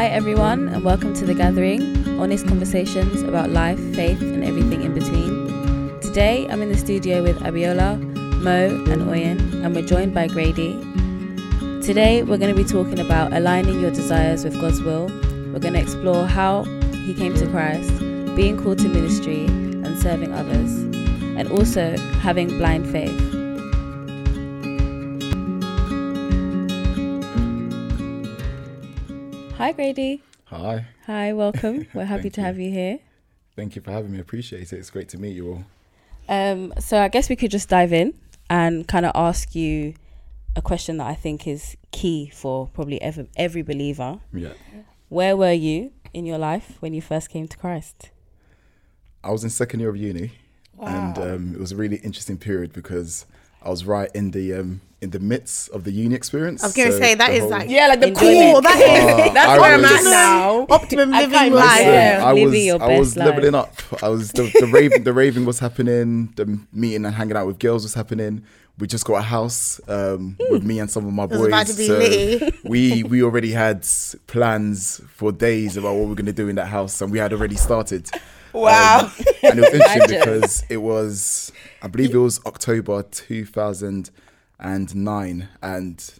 Hi, everyone, and welcome to The Gathering honest conversations about life, faith, and everything in between. Today, I'm in the studio with Abiola, Mo, and Oyin, and we're joined by Gradi. Today, we're going to be talking about aligning your desires with God's will. We're going to explore how He came to Christ, being called to ministry, and serving others, and also having blind faith. Hi, Gradi. Hi. Hi, welcome. We're happy to you. have you here. Thank you for having me. Appreciate it. It's great to meet you all. Um, so I guess we could just dive in and kind of ask you a question that I think is key for probably every, every believer. Yeah. Where were you in your life when you first came to Christ? I was in second year of uni, and um, it was a really interesting period because I was right in the um, in the midst of the uni experience. I was gonna So say that the is whole- like Yeah, like the Enjoyment. cool. That is. That's I where I'm at now. optimum I living can't life. imagine. Yeah. I was I was best life. leveling up. I was the, the raving the raving was happening. The meeting and hanging out with girls was happening. We just got a house um, with me and some of my was boys. about to be so litty. we we already had plans for days about what we are going to do in that house, and we had already started. Wow. Um, and it was interesting because it was, I believe it was October 2009, and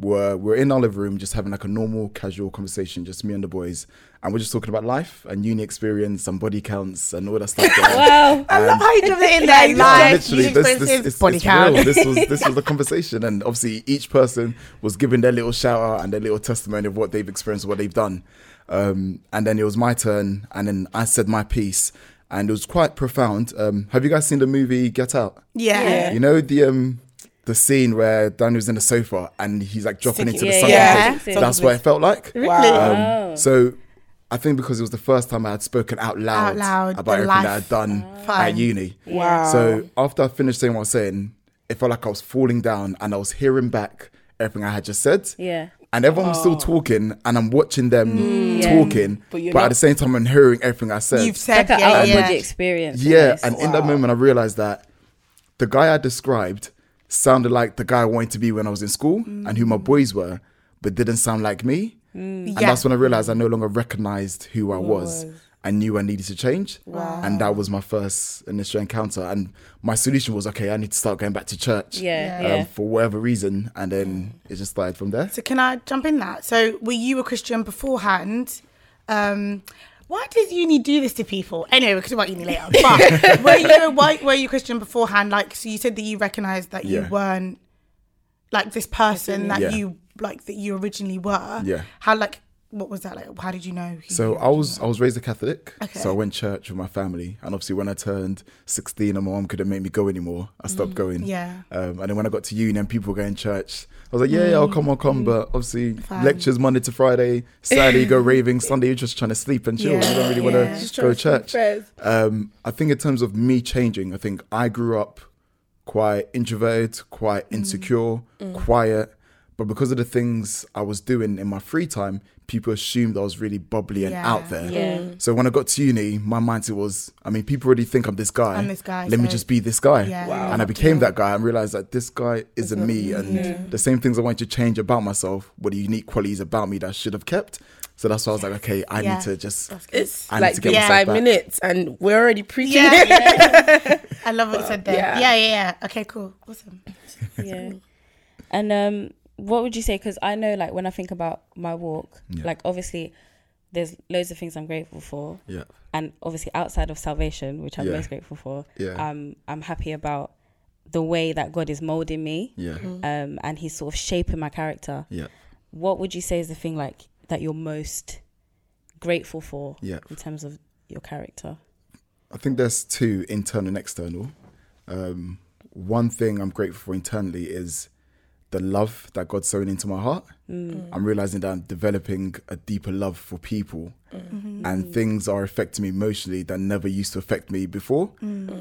we're, we're in our living room just having like a normal, casual conversation, just me and the boys. And we're just talking about life and uni experience and body counts and all that stuff. Wow. I love how you do it in there. Yeah, Life, literally, this, this, it's, body count. real. This was this was the conversation, and obviously each person was giving their little shout out and their little testimony of what they've experienced, what they've done. Um, and then it was my turn, and then I said my piece, and it was quite profound. Um, have you guys seen the movie Get Out? Yeah. Yeah. You know the um the scene where Daniel's in the sofa and he's like dropping into the Yeah, sun. yeah. That's what it felt like. Really? Wow. Um, so I think because it was the first time I had spoken out loud, Out loud, about the everything that. I'd done Fine. at uni. Wow. So after I finished saying what I was saying, it felt like I was falling down and I was hearing back everything I had just said. Yeah. And everyone was still oh. talking and I'm watching them mm. Yeah. talking. But, But you're at the same time I'm hearing everything I said. You've said Like an yeah, out of yeah. body experience. yeah, almost. and in that moment I realized that the guy I described sounded like the guy I wanted to be when I was in school and who my mm. boys were, but didn't sound like me. And Yeah. that's when I realized I no longer recognized who I was. I knew I needed to change. And that was my first initial encounter. And my solution was okay, I need to start going back to church. Yeah, um. For whatever reason. And then it just started from there. So can I jump in that? So were you a Christian beforehand? Um, why does uni do this to people? Anyway, we'll talk about uni later. But were you why were you Christian beforehand? Like, so you said that you recognised that you weren't like this person that Yeah. you like that you originally were. Yeah. How like what was that like? How did you know? who So I was I was raised a Catholic, Okay. so I went to church with my family, and obviously when I turned sixteen and my mom couldn't make me go anymore, I stopped going. Mm, yeah. Um, and then when I got to uni and people were going to church, I was like, yeah, yeah, I'll come, I'll come. But obviously Mm. Fine. lectures Monday to Friday, Saturday you go raving, Sunday you're just trying to sleep and chill. Yeah, You don't really want yeah. to go to church. Um, I think in terms of me changing, I think I grew up quite introverted, quite Mm. insecure, quiet. But because of the things I was doing in my free time, people assumed I was really bubbly and Yeah. out there. Yeah. So when I got to uni, my mindset was, I mean, people already think I'm this guy. I'm this guy, Let me just be this guy. Yeah. Wow. And I became that guy and realized that this guy isn't me. And the same things I wanted to change about myself were the unique qualities about me that I should have kept. So that's why I was like, okay, I Yeah. need to just. It's I need like to get give myself five back. minutes and we're already preaching. Yeah, yeah. I love what you said there. Yeah. Yeah. yeah, yeah, Okay, cool, awesome. yeah. And um, what would you say? Because I know, like, when I think about my walk, Yeah. like, obviously, there's loads of things I'm grateful for. Yeah. And obviously, outside of salvation, which I'm Yeah. most grateful for, Yeah. um, I'm happy about the way that God is molding me Yeah. um, and He's sort of shaping my character. Yeah. What would you say is the thing, like, that you're most grateful for Yeah. in terms of your character? I think there's two internal and external. Um, one thing I'm grateful for internally is the love that God's sown into my heart. Mm. I'm realizing that I'm developing a deeper love for people, mm. and mm. things are affecting me emotionally that never used to affect me before.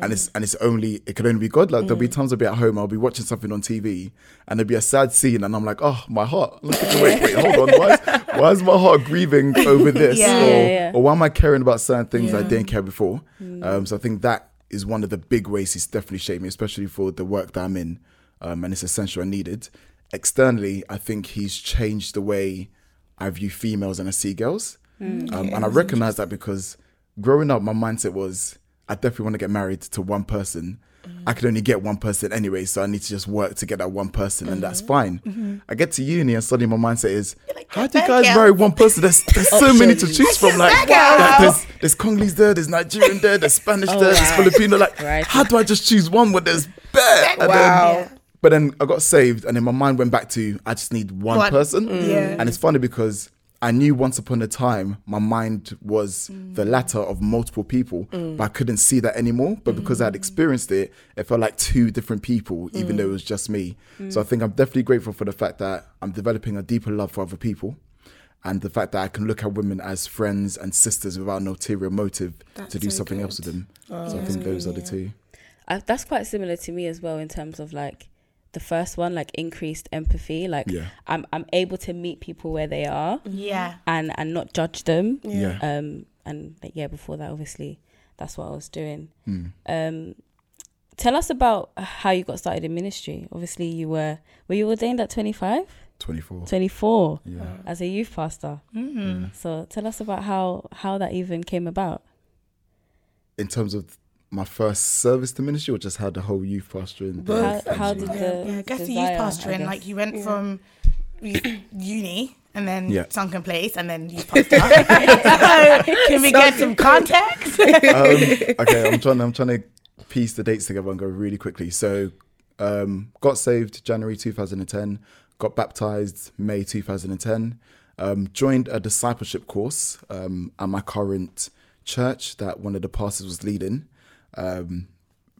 And it's and it's only it can only be God. Like there'll be times I'll be at home, I'll be watching something on TV, and there'll be a sad scene, and I'm like, oh, my heart. I'm thinking, wait, wait, hold on, why is, why is my heart grieving over this? Yeah. or, Yeah, yeah. or why am I caring about certain things I didn't care before? Um, so I think that is one of the big ways he's definitely shaped me, especially for the work that I'm in, um, and it's essential and needed. Externally, I think he's changed the way I view females and I see girls. Mm. Um, and I recognize that because growing up, my mindset was I definitely want to get married to one person. I could only get one person anyway, so I need to just work to get that one person, and that's fine. I get to uni, and suddenly my mindset is, how do you guys marry one person? There's, there's so many to choose from. Like, like, there's, there's Congolese there, there's Nigerian there, there's Spanish there, there's. Filipino. Like, Right. how do I just choose one when there's bear? And then- Wow. But then I got saved, and then my mind went back to I just need one, One. person. Mm. Yeah. And it's funny because I knew once upon a time my mind was mm. the latter of multiple people, mm. but I couldn't see that anymore. But because I had experienced it, it felt like two different people, even though it was just me. So I think I'm definitely grateful for the fact that I'm developing a deeper love for other people. And the fact that I can look at women as friends and sisters without an ulterior motive That's to do so something good. else with them. so I oh. think those are the two. I, that's quite similar to me as well in terms of like the first one, like increased empathy. Like Yeah. I'm I'm able to meet people where they are Yeah. and and not judge them. Yeah. Um and like, yeah, before that obviously that's what I was doing. Mm. Um tell us about how you got started in ministry. Obviously you were were you ordained at 25? 24. 24 Yeah. as a youth pastor. Mm. So tell us about how how that even came about. in terms of my first service to ministry or just how the whole youth pastoring Both. How, how actually- did the Yeah, I guess the youth pastor I and guess. like you went Yeah. from uni and then Yeah. sunken place and then youth pastor. so, can we get some context? um, okay, I'm trying. I'm trying to piece the dates together and go really quickly. So, um, got saved January 2010. Got baptized May 2010. Um, joined a discipleship course um, at my current church that one of the pastors was leading. Um,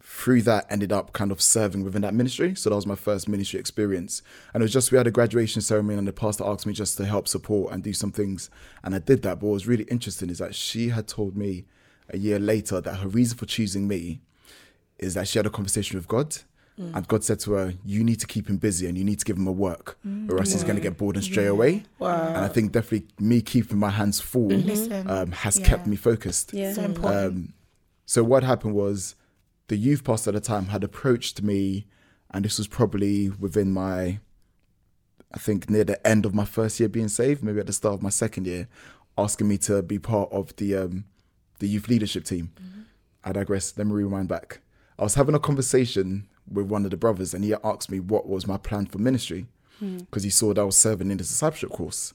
through that, ended up kind of serving within that ministry. So that was my first ministry experience. And it was just we had a graduation ceremony, and the pastor asked me just to help support and do some things, and I did that. But what was really interesting is that she had told me a year later that her reason for choosing me is that she had a conversation with God. And God said to her, You need to keep him busy and you need to give him a work, or else he's going to get bored and stray away. Wow. And I think definitely me keeping my hands full Listen, um, has Yeah. kept me focused. Yeah. so important. Um, so what happened was the youth pastor at the time had approached me, and this was probably within my, I think near the end of my first year being saved, maybe at the start of my second year, asking me to be part of the um, the youth leadership team. I digress. Let me rewind back. I was having a conversation with one of the brothers, and he asked me what was my plan for ministry because he saw that I was serving in the discipleship course.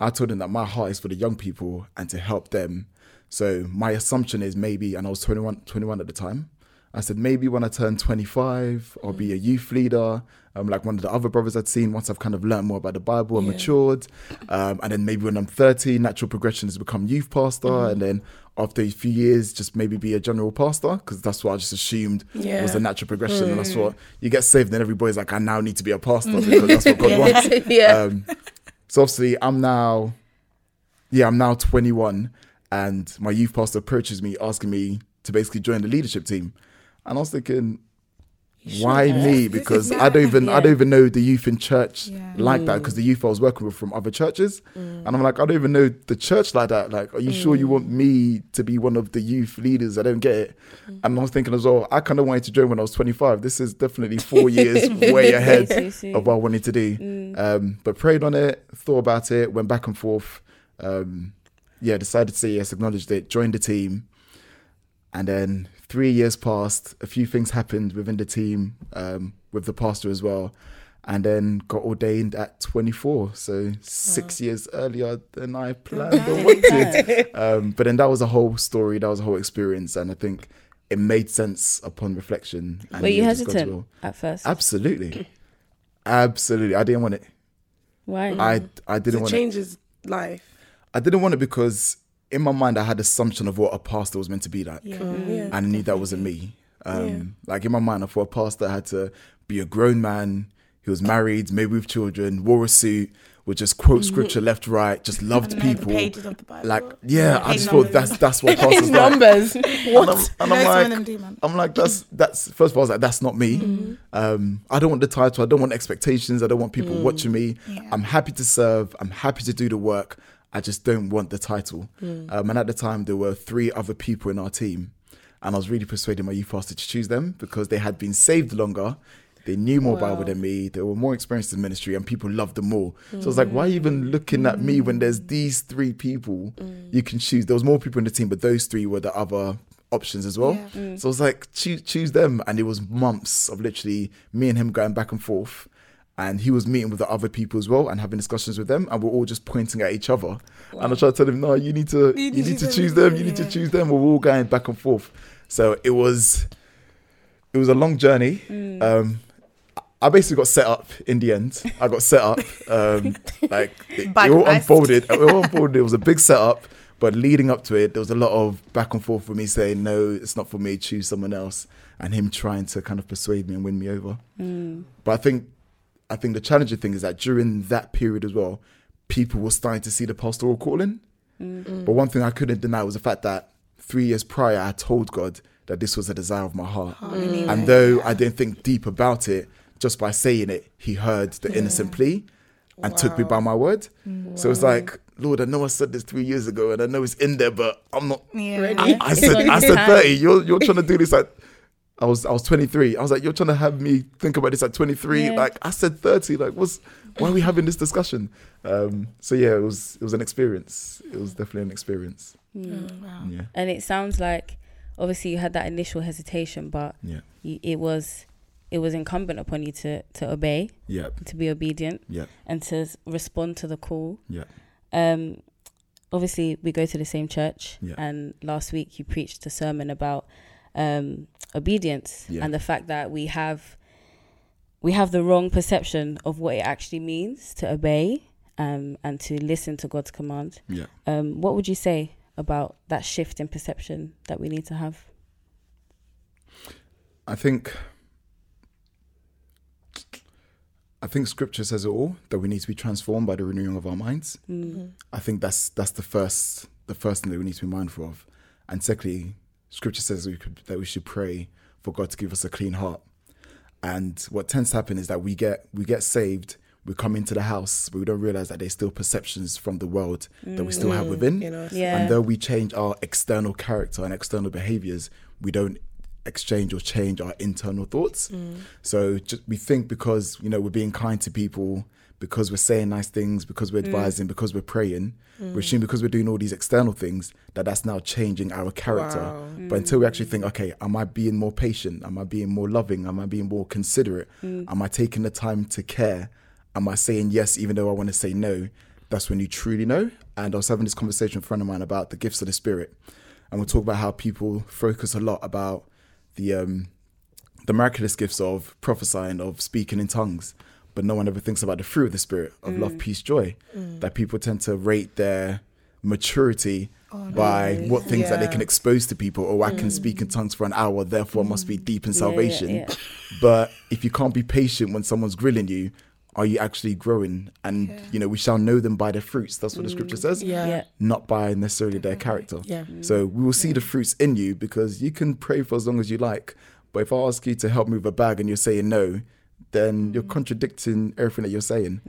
I told him that my heart is for the young people and to help them. So my assumption is maybe, and I was 21, 21 at the time. I said maybe when I turn 25, I'll be a youth leader, um, like one of the other brothers I'd seen. Once I've kind of learned more about the Bible and Yeah. matured, um, and then maybe when I'm 30, natural progression is become youth pastor, and then after a few years, just maybe be a general pastor because that's what I just assumed Yeah. was the natural progression, and that's what you get saved, and everybody's like, I now need to be a pastor because that's what God wants. yeah. Um, so obviously, I'm now, yeah, I'm now 21, and my youth pastor approaches me asking me to basically join the leadership team, and I was thinking, why me? Because I don't even I don't even know the youth in church Yeah. like that. Because the youth I was working with from other churches, and I'm like, I don't even know the church like that. Like, are you sure you want me to be one of the youth leaders? I don't get it. And I was thinking as well, I kind of wanted to join when I was 25. This is definitely four years way ahead of what I wanted to do. Um, but prayed on it, thought about it, went back and forth. Um, yeah, decided to say yes, acknowledged it, joined the team. And then three years passed, a few things happened within the team, um, with the pastor as well. And then got ordained at 24. So six years earlier than I planned or wanted. Um, but then that was a whole story, that was a whole experience. And I think it made sense upon reflection. and Were you yeah, just God's hesitant will. at first? Absolutely. Absolutely. I didn't want it. Why? I I didn't want it want it. changes life. I didn't want it because in my mind I had assumption of what a pastor was meant to be like. yeah. Mm, yeah. And I knew that wasn't me. Um, Yeah. Like in my mind, I thought a pastor had to be a grown man. He was married, maybe with children, wore a suit, would just quote scripture left, right, just loved And know the people. pages of the Bible. Like, yeah, I Hate just numbers. thought that's that's what pastors like. Numbers. And I'm, what? and I'm know some of like, do. I'm like, that's that's first of all, I was like, that's not me. Mm-hmm. Um, I don't want the title. I don't want expectations. I don't want people watching me. Mm. Yeah. I'm happy to serve. I'm happy to do the work. I just don't want the title. Mm. Um, and at the time, there were three other people in our team, and I was really persuading my youth pastor to choose them because they had been saved longer. They knew more Bible than me. They were more experienced in ministry, and people loved them more. So I was like, why are you even looking at me when there's these three people you can choose? There was more people in the team, but those three were the other options as well. Yeah. So I was like, choose choose them, and it was months of literally me and him going back and forth. And he was meeting with the other people as well and having discussions with them, and we're all just pointing at each other. And I tried to tell him, no, you need to, you, need, to choose them. You need to choose them. We're all going back and forth. So it was, it was a long journey. Um, I basically got set up in the end. I got set up. Um, like it, it all unfolded. It all unfolded. It was a big setup, but leading up to it, there was a lot of back and forth with me saying, "No, it's not for me. Choose someone else," and him trying to kind of persuade me and win me over. But I think, I think the challenging thing is that during that period as well, people were starting to see the pastoral calling. Mm. But one thing I couldn't deny was the fact that three years prior, I told God that this was a desire of my heart. And though I didn't think deep about it, just by saying it, He heard the innocent plea and took me by my word. So it's like, Lord, I know I said this three years ago and I know it's in there, but I'm not. Yeah. Ready? I said, I said 30. You're, you're trying to do this at. I was I was 23. I was like, you're trying to have me think about this at 23. Yeah. Like I said 30. Like what's why are we having this discussion? Um, so yeah, it was it was an experience. It was definitely an experience. Wow. Yeah, And it sounds like obviously you had that initial hesitation, but yeah, you, it was it was incumbent upon you to to obey, yeah, to be obedient, yeah, and to respond to the call. yeah, Um, obviously, we go to the same church, Yeah. and last week you preached a sermon about um, obedience Yeah. and the fact that we have we have the wrong perception of what it actually means to obey um, and to listen to God's command. yeah. Um, what would you say about that shift in perception that we need to have? I think I think scripture says it all that we need to be transformed by the renewing of our minds. Mm. I think that's that's the first the first thing that we need to be mindful of. And secondly, scripture says we could, that we should pray for God to give us a clean heart. And what tends to happen is that we get we get saved, we come into the house, but we don't realize that there's still perceptions from the world that we still have mm. within. You know, Yeah. And though we change our external character and external behaviors, we don't exchange or change our internal thoughts. Mm. So just, we think because you know we're being kind to people, because we're saying nice things, because we're mm. advising, because we're praying, we're mm. assuming because we're doing all these external things that that's now changing our character. Wow. But until we actually mm. think, okay, am I being more patient? Am I being more loving? Am I being more considerate? Am I taking the time to care? Am I saying yes even though I want to say no? That's when you truly know. And I was having this conversation with a friend of mine about the gifts of the spirit. And we'll talk about how people focus a lot about the um the miraculous gifts of prophesying, of speaking in tongues, but no one ever thinks about the fruit of the spirit of love, mm. peace, joy. Mm. That people tend to rate their maturity oh, by what things that they can expose to people. Oh, I can speak in mm. tongues for an hour, therefore I must be deep in Yeah, yeah, salvation. yeah. But if you can't be patient when someone's grilling you, are you actually growing? And you know, we shall know them by their fruits. That's what the scripture says Yeah. Yeah. not by necessarily their character. Yeah. So we will see the fruits in you because you can pray for as long as you like. But if I ask you to help move a bag and you're saying no, then you're contradicting everything that you're saying.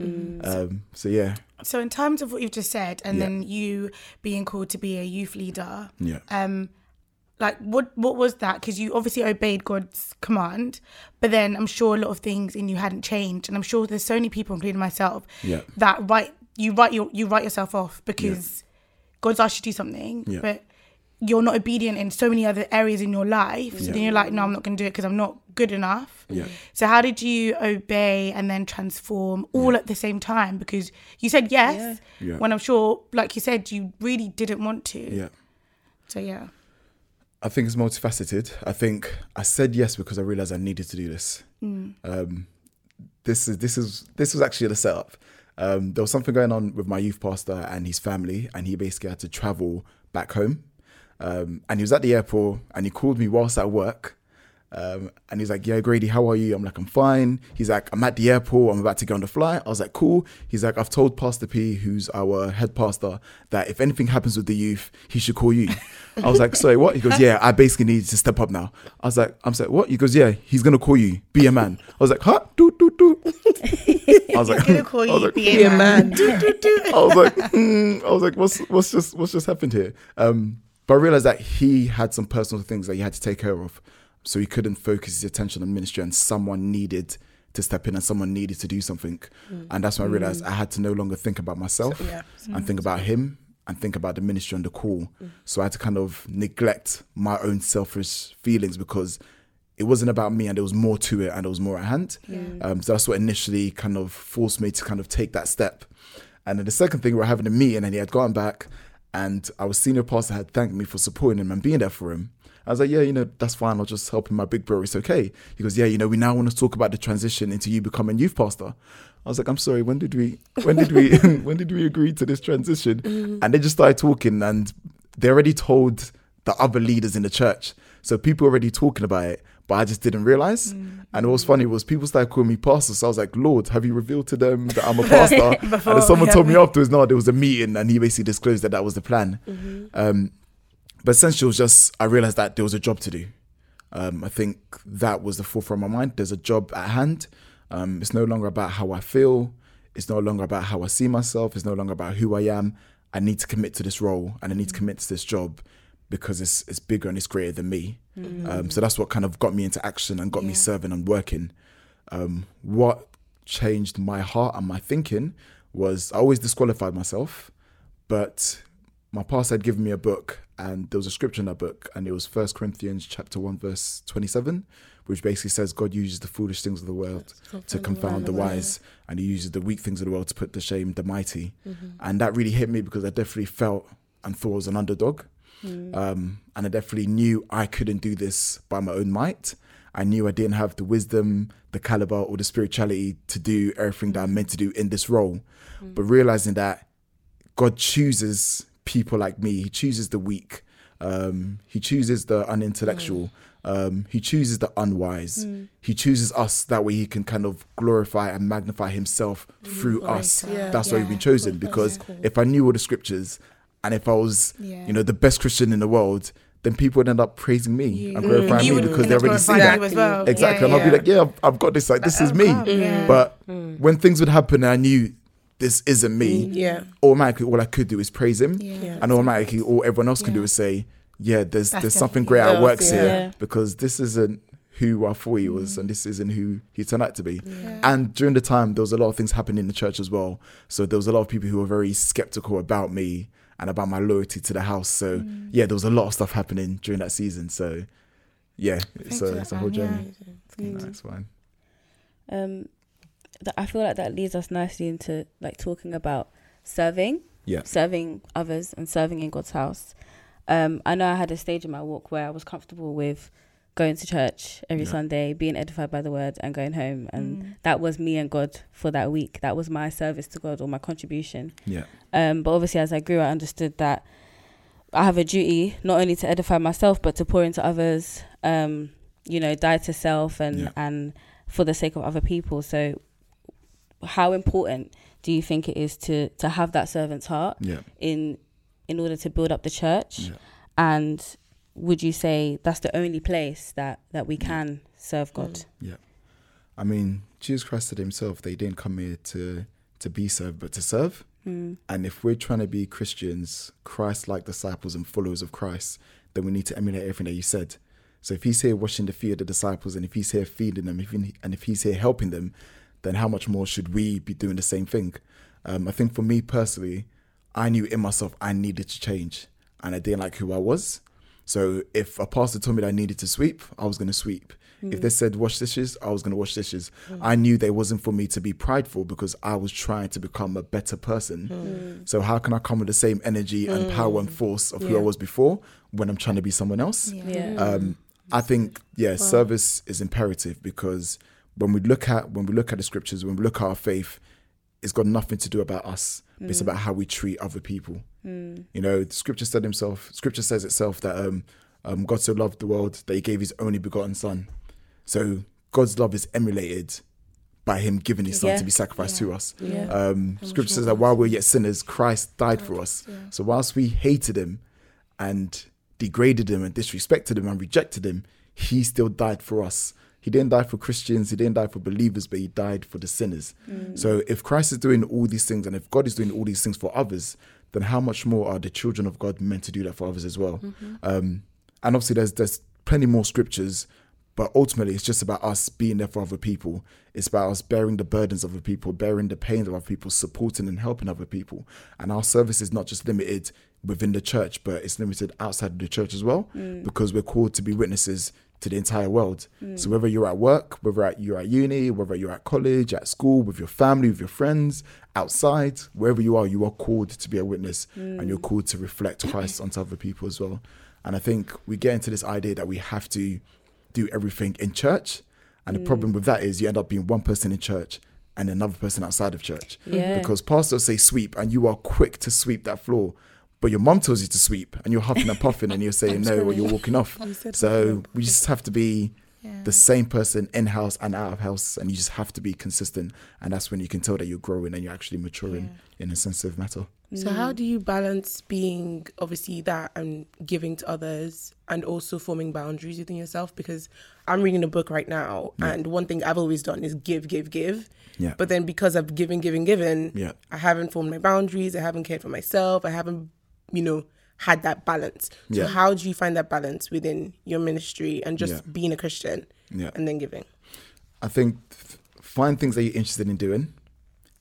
Um, so yeah, So, in terms of what you've just said, and Yeah. then you being called to be a youth leader, yeah, um, like what what was that? Because you obviously obeyed God's command, but then I'm sure a lot of things in you hadn't changed, and I'm sure there's so many people, including myself, Yeah. that write you write your you write yourself off because God's asked you to do something, Yeah. but you're not obedient in so many other areas in your life. So Yeah. then you're like, no, I'm not going to do it because I'm not good enough. Yeah. So how did you obey and then transform all at the same time? Because you said yes Yeah. when I'm sure, like you said, you really didn't want to. yeah. So yeah. I think it's multifaceted. I think I said yes because I realized I needed to do this. Um, this is this is this was actually the setup. Um, there was something going on with my youth pastor and his family, and he basically had to travel back home. Um, and he was at the airport, and he called me whilst at work. Um, and he's like, "Yeah, Gradi, how are you?" I'm like, "I'm fine." He's like, "I'm at the airport. I'm about to get on the flight." I was like, "Cool." He's like, "I've told Pastor P, who's our head pastor, that if anything happens with the youth, he should call you." I was like, "Sorry, what?" He goes, "Yeah, I basically need to step up now." I was like, "I'm sorry, what?" He goes, "Yeah, he's gonna call you. Be a man." I was like, "Huh?" Do do do. I was like, gonna call I was you like, be a man. I was like, mm, I was like, what's what's just what's just happened here? Um, but I realized that he had some personal things that he had to take care of, so he couldn't focus his attention on ministry, and someone needed to step in and someone needed to do something. Mm. And that's when I realized mm. I had to no longer think about myself yeah. and think mm. about him and think about the ministry and the call. So I had to kind of neglect my own selfish feelings because it wasn't about me and there was more to it and there was more at hand. Um, so that's what initially kind of forced me to kind of take that step. And then the second thing, we we're having a meeting and then he had gone back and our senior pastor had thanked me for supporting him and being there for him. I was like, yeah, you know, that's fine. I'll just help him, my big bro. It's okay. He goes, yeah, you know, we now want to talk about the transition into you becoming youth pastor. I was like, I'm sorry. When did we? When did we? when did we agree to this transition? Mm. And they just started talking, and they already told the other leaders in the church. So people were already talking about it, but I just didn't realize. And what was funny was people started calling me pastor. So I was like, Lord, have you revealed to them that I'm a pastor? and then someone yeah. told me afterwards, no, there was a meeting, and he basically disclosed that that was the plan. Um, but essentially, it was just I realized that there was a job to do. Um, I think that was the forefront of my mind. There's a job at hand. Um, it's no longer about how I feel. It's no longer about how I see myself. It's no longer about who I am. I need to commit to this role and I need to commit to this job because it's it's bigger and it's greater than me. Um, so that's what kind of got me into action and got me serving and working. Um, what changed my heart and my thinking was I always disqualified myself, but my pastor had given me a book and there was a scripture in that book and it was First Corinthians chapter 1 verse 27 which basically says God uses the foolish things of the world to confound the wise and he uses the weak things of the world to put to shame the mighty. And that really hit me because I definitely felt and thought I was an underdog um, and I definitely knew I couldn't do this by my own might I knew I didn't have the wisdom the caliber or the spirituality to do everything that I'm meant to do in this role but realizing that God chooses people like me. He chooses the weak. Um, he chooses the unintellectual. Um, he chooses the unwise. He chooses us. That way, he can kind of glorify and magnify himself through us. Yeah. That's why we've been chosen. Because if I knew all the scriptures, and if I was, Yeah. you know, the best Christian in the world, then people would end up praising me and glorifying you me would because they already see that. well. Exactly. Yeah, and I'll be like, yeah, I've, I've got this. Like, this is me. come, yeah. But when things would happen, and I knew this isn't me Yeah. automatically all I could do is praise him. Yeah. And automatically all everyone else can do is say, Yeah, there's That's there's something great at Yeah. works Yeah. here because this isn't who I thought he Mm. was and this isn't who he turned out to be. And during the time there was a lot of things happening in the church as well. So there was a lot of people who were very skeptical about me and about my loyalty to the house. So Mm. yeah, there was a lot of stuff happening during that season. So yeah, it's a, it's a whole yeah. journey. Mm. That's fine. Um, th- I feel like that leads us nicely into like talking about serving, Yeah. serving others, and serving in God's house. Um, I know I had a stage in my walk where I was comfortable with going to church every Yeah. Sunday, being edified by the word, and going home, and Mm. that was me and God for that week. That was my service to God or my contribution. Yeah. Um, but obviously, as I grew, I understood that I have a duty not only to edify myself, but to pour into others. Um, you know, die to self and Yeah. and for the sake of other people. So, how important do you think it is to to have that servant's heart Yeah. in in order to build up the church? Yeah. And would you say that's the only place that that we can serve God? Yeah, I mean, Jesus Christ said himself, they didn't come here to to be served, but to serve. Mm. And if we're trying to be Christians, Christ like disciples and followers of Christ, then we need to emulate everything that you said. So if he's here washing the feet of the disciples and if he's here feeding them, if he, and if he's here helping them, then how much more should we be doing the same thing? Um, I think for me personally, I knew in myself I needed to change and I didn't like who I was. So if a pastor told me that I needed to sweep, I was going to sweep. If mm. they said wash dishes, I was going to wash dishes. Mm. I knew that it wasn't for me to be prideful because I was trying to become a better person. Mm. So how can I come with the same energy and power and force of who I was before when I'm trying to be someone else? Yeah. Um, I think yeah, service is imperative because when we look at when we look at the scriptures, when we look at our faith, it's got nothing to do about us. But It's about how we treat other people. You know, the scripture said himself. Scripture says itself that um, um, God so loved the world that He gave His only begotten Son. So God's love is emulated by Him giving His Son Yeah. to be sacrificed to us. Yeah. Um, scripture says that while we're yet sinners, Christ died for us. So whilst we hated Him and degraded Him and disrespected Him and rejected Him, He still died for us. He didn't die for Christians, He didn't die for believers, but He died for the sinners. Mm. So if Christ is doing all these things and if God is doing all these things for others, then how much more are the children of God meant to do that for others as well? Mm-hmm. Um, and obviously, there's there's plenty more scriptures, but ultimately, it's just about us being there for other people. It's about us bearing the burdens of other people, bearing the pains of other people, supporting and helping other people. And our service is not just limited within the church, but it's limited outside of the church as well, mm. because we're called to be witnesses to the entire world. Mm. So whether you're at work, whether at, you're at uni, whether you're at college, at school, with your family, with your friends, outside, wherever you are, you are called to be a witness and you're mm. called to reflect Christ onto other people as well. And I think we get into this idea that we have to do everything in church. And the mm. problem with that is you end up being one person in church and another person outside of church. Yeah. Because pastors say sweep and you are quick to sweep that floor. But your mom tells you to sweep and you're huffing and puffing and you're saying no or you're walking off. So we just have to be the same person in house and out of house and you just have to be consistent. And that's when you can tell that you're growing and you're actually maturing in a sensitive matter. So how do you balance being obviously that and giving to others and also forming boundaries within yourself? Because I'm reading a book right now and one thing I've always done is give, give, give. Yeah. But then because I've given, given, given, Yeah. I haven't formed my boundaries, I haven't cared for myself, I haven't, you know, had that balance. So Yeah. how do you find that balance within your ministry and just Yeah. being a Christian Yeah. and then giving? I think find things that you're interested in doing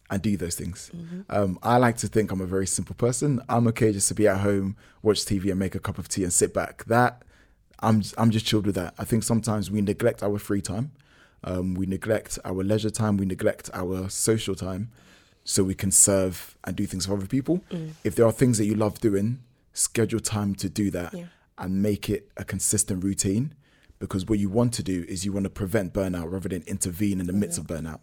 and do those things. Um, I like to think I'm a very simple person. I'm okay just to be at home, watch TV, and make a cup of tea and sit back. That I'm I'm just chilled with that. I think sometimes we neglect our free time, um, we neglect our leisure time, we neglect our social time, so we can serve and do things for other people. If there are things that you love doing, schedule time to do that Yeah. and make it a consistent routine. Because what you want to do is you want to prevent burnout rather than intervene in the midst of burnout.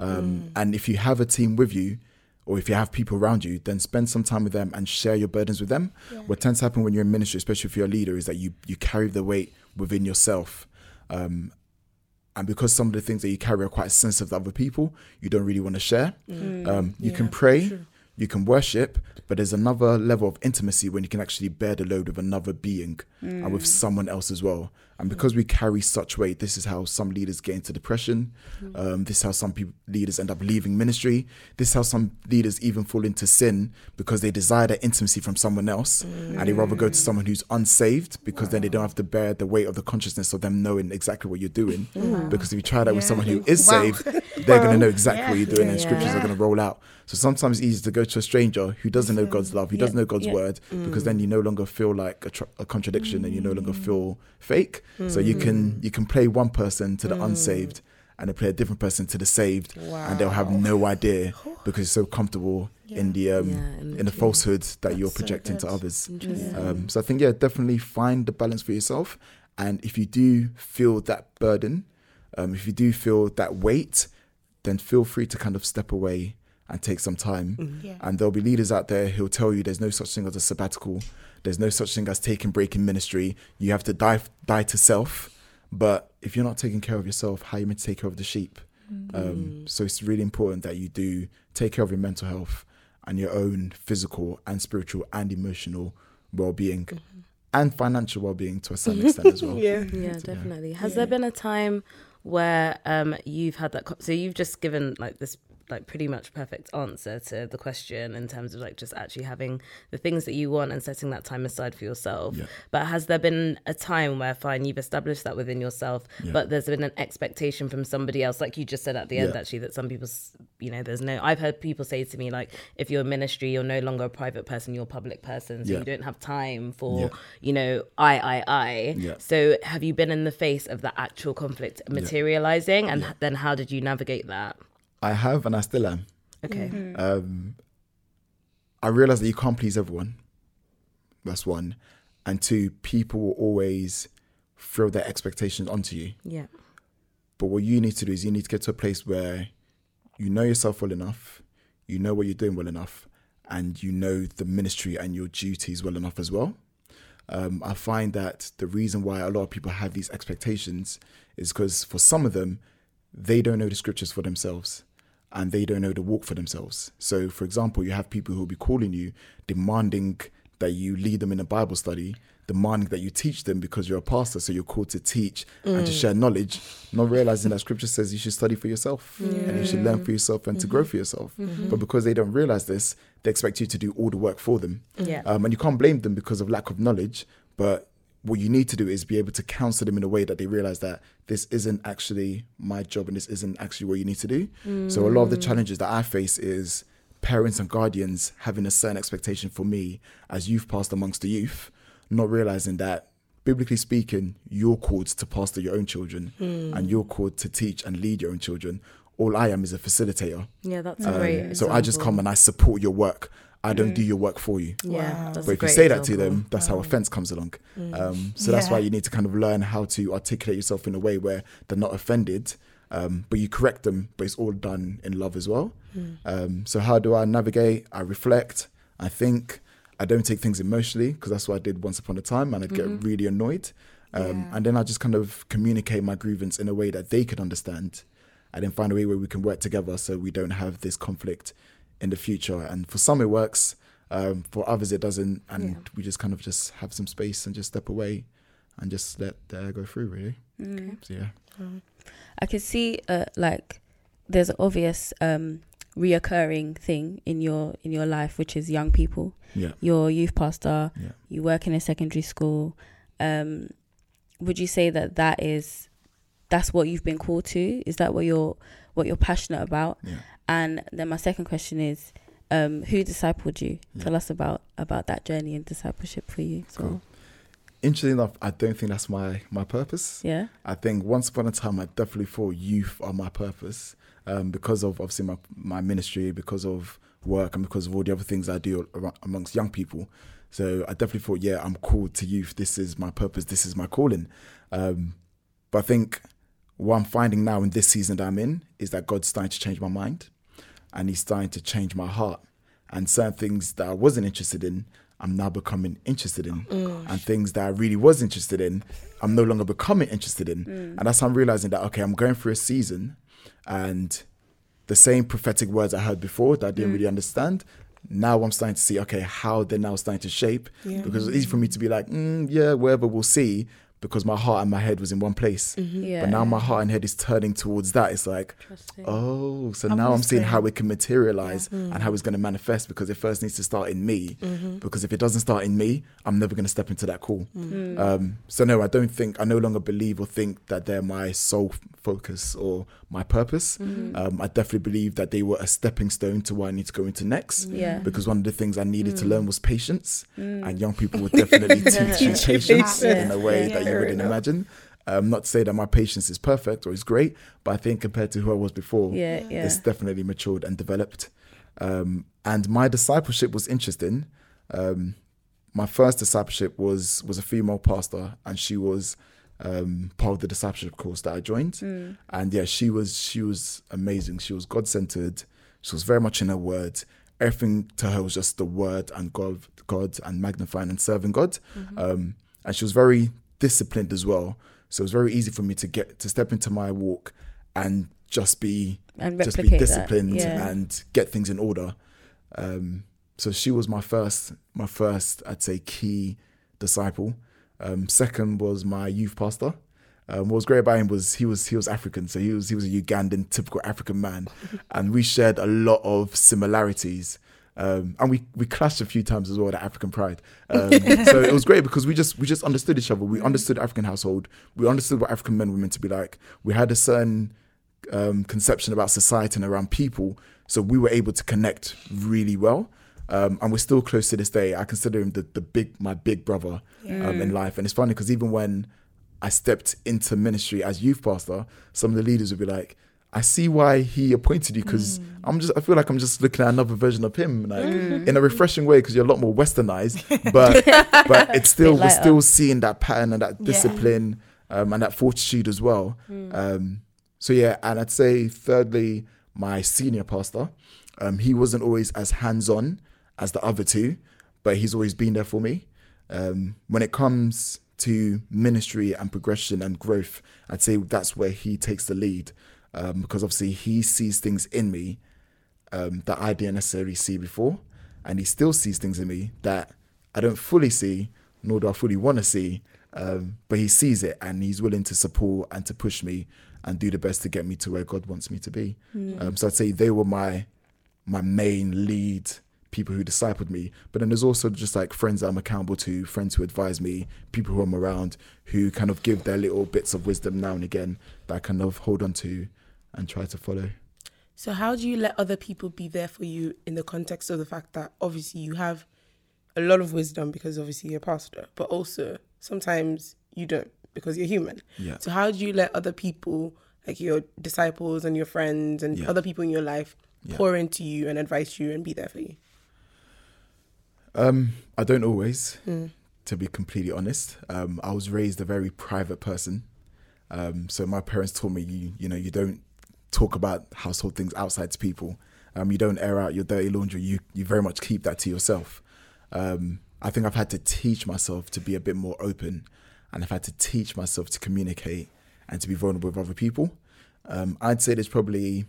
Um, and if you have a team with you, or if you have people around you, then spend some time with them and share your burdens with them. What tends to happen when you're in ministry, especially if you're a leader, is that you you carry the weight within yourself. Um, and because some of the things that you carry are quite sensitive to other people, you don't really want to share. Um, you can pray, you can worship, but there's another level of intimacy when you can actually bear the load with another being and with someone else as well. And because we carry such weight, this is how some leaders get into depression. Um, this is how some people leaders end up leaving ministry. This is how some leaders even fall into sin because they desire that intimacy from someone else, and they rather go to someone who's unsaved because then they don't have to bear the weight of the consciousness of them knowing exactly what you're doing. Mm-hmm. Because if you try that with someone who is Wow. saved, they're going to know exactly Yeah. what you're doing, and Yeah. scriptures are going to roll out. So sometimes it's easy to go to a stranger who doesn't know God's love, who doesn't know God's Yeah. word, because mm. then you no longer feel like a, tr- a contradiction, and you no longer mm. feel fake. So you can you can play one person to the unsaved, and then play a different person to the saved, and they'll have no idea because you're so comfortable in the um, Yeah, in in the falsehood that you're so projecting to others. Um, so I think yeah, definitely find the balance for yourself. And if you do feel that burden, um, if you do feel that weight, then feel free to kind of step away and take some time. Yeah. And there'll be leaders out there who'll tell you there's no such thing as a sabbatical. There's no such thing as taking break in ministry. You have to die die to self. But if you're not taking care of yourself, how are you meant to take care of the sheep? Um, so it's really important that you do take care of your mental health and your own physical and spiritual and emotional well-being and financial well-being to a certain extent as well. Yeah. Yeah, definitely. Has there been a time where um you've had that? Co- so you've just given like this like pretty much perfect answer to the question in terms of like just actually having the things that you want and setting that time aside for yourself. Yeah. But has there been a time where fine you've established that within yourself, Yeah. but there's been an expectation from somebody else, like you just said at the end Yeah. actually that some people, you know, there's no. I've heard people say to me like, if you're a ministry, you're no longer a private person, you're a public person, so you don't have time for you know I I I. So have you been in the face of the actual conflict materializing, and then how did you navigate that? I have and I still am. Okay. Um, I realize that you can't please everyone. That's one. And two, people will always throw their expectations onto you. Yeah. But what you need to do is you need to get to a place where you know yourself well enough, you know what you're doing well enough, and you know the ministry and your duties well enough as well. Um, I find that the reason why a lot of people have these expectations is because for some of them, they don't know the scriptures for themselves and they don't know the walk for themselves. So, for example, you have people who will be calling you, demanding that you lead them in a Bible study, demanding that you teach them because you're a pastor, so you're called to teach and to mm. share knowledge, not realizing that scripture says you should study for yourself and you should learn for yourself and to grow mm-hmm. for yourself. Mm-hmm. But because they don't realize this, they expect you to do all the work for them. Yeah. Um, and you can't blame them because of lack of knowledge, but what you need to do is be able to counsel them in a way that they realize that this isn't actually my job and this isn't actually what you need to do. So a lot of the challenges that I face is parents and guardians having a certain expectation for me as youth pastor amongst the youth, not realizing that biblically speaking, you're called to pastor your own children and you're called to teach and lead your own children. All I am is a facilitator. Yeah, that's Um, great. so I just come and I support your work. I don't do your work for you. Yeah, Wow. that's But a if you great say that to them, that's how offense comes along. Um, so that's why you need to kind of learn how to articulate yourself in a way where they're not offended, um, but you correct them, but it's all done in love as well. Um, so how do I navigate? I reflect. I think. I don't take things emotionally because that's what I did once upon a time, and I'd get really annoyed. Um, Yeah. And then I just kind of communicate my grievance in a way that they can understand, and then find a way where we can work together so we don't have this conflict in the future. And for some it works, um, for others it doesn't, and Yeah. we just kind of just have some space and just step away, and just let the air go through. Really, Mm. so yeah. I can see uh, like there's an obvious um reoccurring thing in your in your life, which is young people. Yeah. You're a youth pastor. Yeah. You work in a secondary school. Um, would you say that that is that's what you've been called to? Is that what you're what you're passionate about? Yeah. And then my second question is, um, who discipled you? Yeah. Tell us about about that journey and discipleship for you. as Cool. Interesting enough, I don't think that's my my purpose. yeah. I think once upon a time, I definitely thought youth are my purpose um, because of obviously my, my ministry, because of work, and because of all the other things I do ar- amongst young people. So I definitely thought, yeah, I'm called to youth. This is my purpose. This is my calling. Um, but I think what I'm finding now in this season that I'm in is that God's starting to change my mind and He's starting to change my heart. And certain things that I wasn't interested in, I'm now becoming interested in. Mm. And things that I really was interested in, I'm no longer becoming interested in. Mm. And that's how I'm realizing that, okay, I'm going through a season and the same prophetic words I heard before that I didn't mm. really understand. Now I'm starting to see, okay, how they're now starting to shape. Because it's easy for me to be like, mm, yeah, wherever we'll see, because my heart and my head was in one place. Yeah. But now my heart and head is turning towards that. It's like, oh, so I'm now I'm seeing how it can materialize and how it's going to manifest because it first needs to start in me. Mm-hmm. Because if it doesn't start in me, I'm never going to step into that call. Mm. Um, so, no, I don't think, I no longer believe or think that they're my sole focus or my purpose. Um, I definitely believe that they were a stepping stone to what I need to go into next. Yeah. Because one of the things I needed to learn was patience, and young people would definitely teach you Teach you patience in a way that you wouldn't enough. imagine. Um, not to say that my patience is perfect or is great, but I think compared to who I was before, Yeah, yeah. it's definitely matured and developed. Um, and my discipleship was interesting. Um, my first discipleship was was a female pastor, and she was um, part of the discipleship course that I joined. Mm. And yeah, she was she was amazing. She was God centered. She was very much in her word. Everything to her was just the word and God, God and magnifying and serving God. Um, and she was very disciplined as well. So it was very easy for me to get to step into my walk and just be And just be disciplined yeah. and get things in order. Um, so she was my first, my first, I'd say, key disciple. Um, second was my youth pastor. Um, what was great about him was he was he was African, so he was he was a Ugandan typical African man, and we shared a lot of similarities. Um, and we we clashed a few times as well. That African pride. Um, so it was great because we just we just understood each other. We understood African household. We understood what African men were meant to be like. We had a certain um, conception about society and around people. So we were able to connect really well. Um, and we're still close to this day. I consider him the, the big, my big brother um, in life. And it's funny because even when I stepped into ministry as youth pastor, some of the leaders would be like, I see why he appointed you because I'm just, I feel like I'm just looking at another version of him, like in a refreshing way because you're a lot more westernized, but, but it's still, we're still seeing that pattern and that Yeah. discipline um, and that fortitude as well. Um, so yeah, and I'd say thirdly, my senior pastor, um, he wasn't always as hands-on as the other two, but he's always been there for me. Um, when it comes to ministry and progression and growth, I'd say that's where he takes the lead um, because obviously he sees things in me um, that I didn't necessarily see before, and he still sees things in me that I don't fully see, nor do I fully want to see. Um, but he sees it, and he's willing to support and to push me and do the best to get me to where God wants me to be. Um, so I'd say they were my my main lead people who discipled me. But then there's also just like friends that I'm accountable to, friends who advise me, people who I'm around who kind of give their little bits of wisdom now and again that I kind of hold on to and try to follow. So how do you let other people be there for you in the context of the fact that obviously you have a lot of wisdom because obviously you're a pastor, but also sometimes you don't because you're human. Yeah. So how do you let other people, like your disciples and your friends and Yeah. other people in your life, Yeah. pour into you and advise you and be there for you? Um, I don't always, Mm. to be completely honest. Um, I was raised a very private person. Um, so my parents told me, you, you know, you don't talk about household things outside to people. Um, you don't air out your dirty laundry. You, you very much keep that to yourself. Um, I think I've had to teach myself to be a bit more open and I've had to teach myself to communicate and to be vulnerable with other people. Um, I'd say there's probably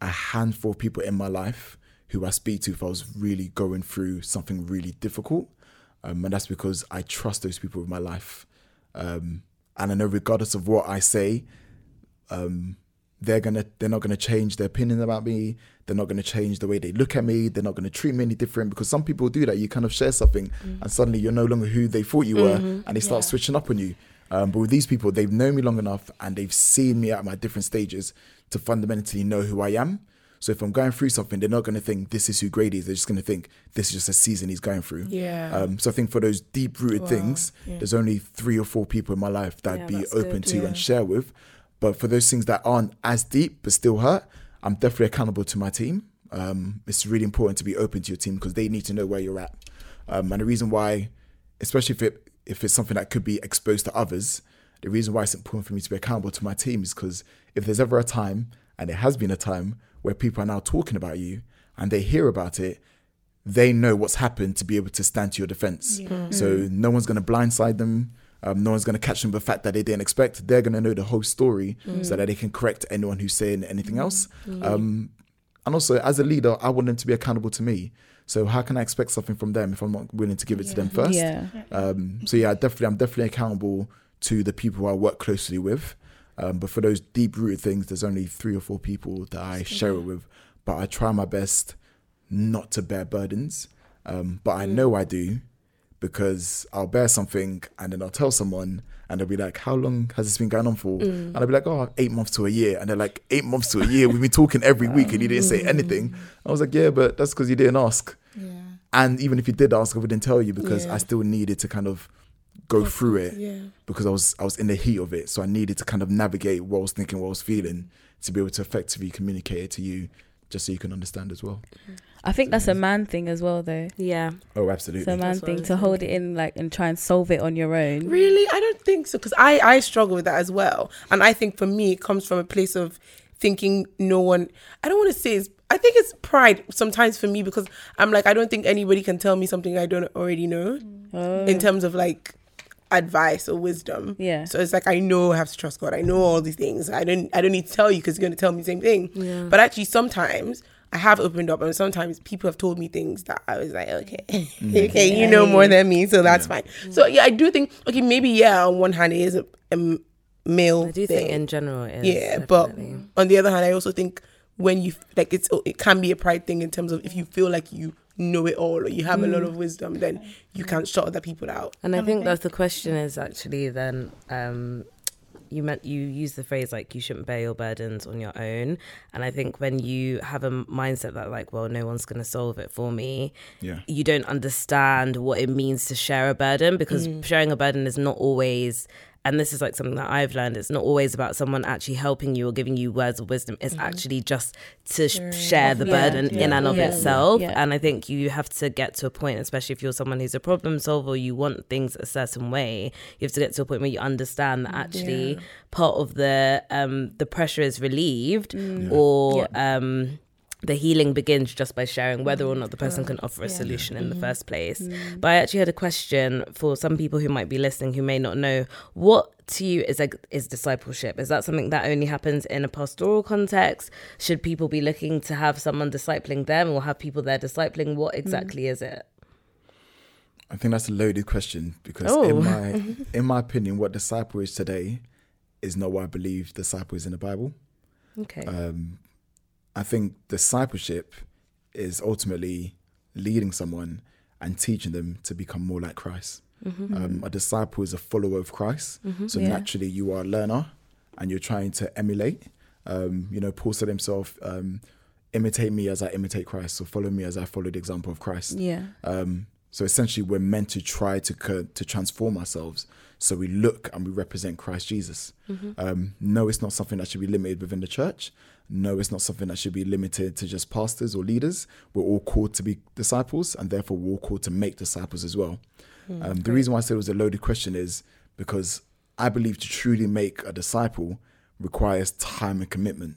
a handful of people in my life who I speak to if I was really going through something really difficult. Um, and that's because I trust those people with my life. Um, and I know regardless of what I say, um, they're gonna they're not gonna change their opinion about me. They're not gonna change the way they look at me. They're not gonna treat me any different because some people do that. You kind of share something and suddenly you're no longer who they thought you were, and they start Yeah. switching up on you. Um, but with these people, they've known me long enough and they've seen me at my different stages to fundamentally know who I am. So if I'm going through something, they're not going to think this is who Gradi is. They're just going to think this is just a season he's going through. Yeah. Um, so I think for those deep rooted Wow. things, Yeah. there's only three or four people in my life that Yeah, I'd be open good. to Yeah. and share with. But for those things that aren't as deep but still hurt, I'm definitely accountable to my team. Um, it's really important to be open to your team because they need to know where you're at. Um, and the reason why, especially if it if it's something that could be exposed to others, the reason why it's important for me to be accountable to my team is because if there's ever a time, and it has been a time, where people are now talking about you and they hear about it, they know what's happened to be able to stand to your defense. So no one's going to blindside them. Um, no one's going to catch them with the fact that they didn't expect. They're going to know the whole story so that they can correct anyone who's saying anything else. Um, and also, as a leader, I want them to be accountable to me. So how can I expect something from them if I'm not willing to give it to them first? Yeah. Um, so yeah, definitely, I'm definitely accountable to the people I work closely with. Um, but for those deep rooted things, there's only three or four people that I share it with. But I try my best not to bear burdens. Um, but I know I do because I'll bear something and then I'll tell someone and they'll be like, How long has this been going on for? And I'll be like, Oh, eight months to a year. And they're like, Eight months to a year. We've been talking every week and you didn't say anything. I was like, Yeah, but that's because you didn't ask. Yeah. And even if you did ask, I wouldn't tell you because Yeah. I still needed to kind of go through it Yeah. because I was I was in the heat of it. So I needed to kind of navigate what I was thinking, what I was feeling, to be able to effectively communicate it to you, just so you can understand as well. I think that's a man thing as well, though. Yeah. Oh, absolutely. It's a man That's thing was to hold it in, like, and try and solve it on your own. Really? I don't think so because I I struggle with that as well, and I think for me it comes from a place of thinking no one. I don't want to say it's. I think it's pride sometimes for me because I'm like I don't think anybody can tell me something I don't already know Oh. in terms of like advice or wisdom. Yeah. So it's like I know I have to trust God. I know all these things. I don't I don't need to tell you because you're going to tell me the same thing. Yeah. But actually sometimes I have opened up and sometimes people have told me things that I was like, okay, mm-hmm. okay, you know more than me, so that's fine. So yeah, I do think okay, maybe yeah, on one hand it is a male I do thing. think in general it is. yeah, definitely. but on the other hand, I also think when you like it's it can be a pride thing in terms of if you feel like you know it all or you have a lot of wisdom, then you can't shut other people out. And I think that the question is actually then um, you meant you use the phrase like you shouldn't bear your burdens on your own. And I think when you have a mindset that like, well, no one's going to solve it for me, Yeah. you don't understand what it means to share a burden because sharing a burden is not always. And this is like something that I've learned. It's not always about someone actually helping you or giving you words of wisdom. It's actually just to sh- share the Yeah, burden yeah, in and of yeah, itself. And I think you have to get to a point, especially if you're someone who's a problem solver, you want things a certain way. You have to get to a point where you understand that actually part of the um the pressure is relieved, or um the healing begins just by sharing whether or not the person can offer a solution in the mm-hmm. first place. Mm-hmm. But I actually had a question for some people who might be listening who may not know what to you is like is discipleship. Is that something that only happens in a pastoral context? Should people be looking to have someone discipling them or have people there discipling? What mm-hmm. exactly is it? I think that's a loaded question because Oh. in my in my opinion, what disciple is today is not what I believe disciple is in the Bible. Okay. Um, I think discipleship is ultimately leading someone and teaching them to become more like Christ. Um, a disciple is a follower of Christ. So Yeah. naturally, you are a learner and you're trying to emulate. Um, you know, Paul said himself, um, imitate me as I imitate Christ. So follow me as I follow the example of Christ. Yeah. Um, so essentially, we're meant to try to co- to transform ourselves so we look and we represent Christ Jesus. Um, no, it's not something that should be limited within the church. No, it's not something that should be limited to just pastors or leaders. We're all called to be disciples, and therefore we're all called to make disciples as well. Um, the reason why I said it was a loaded question is because I believe to truly make a disciple requires time and commitment.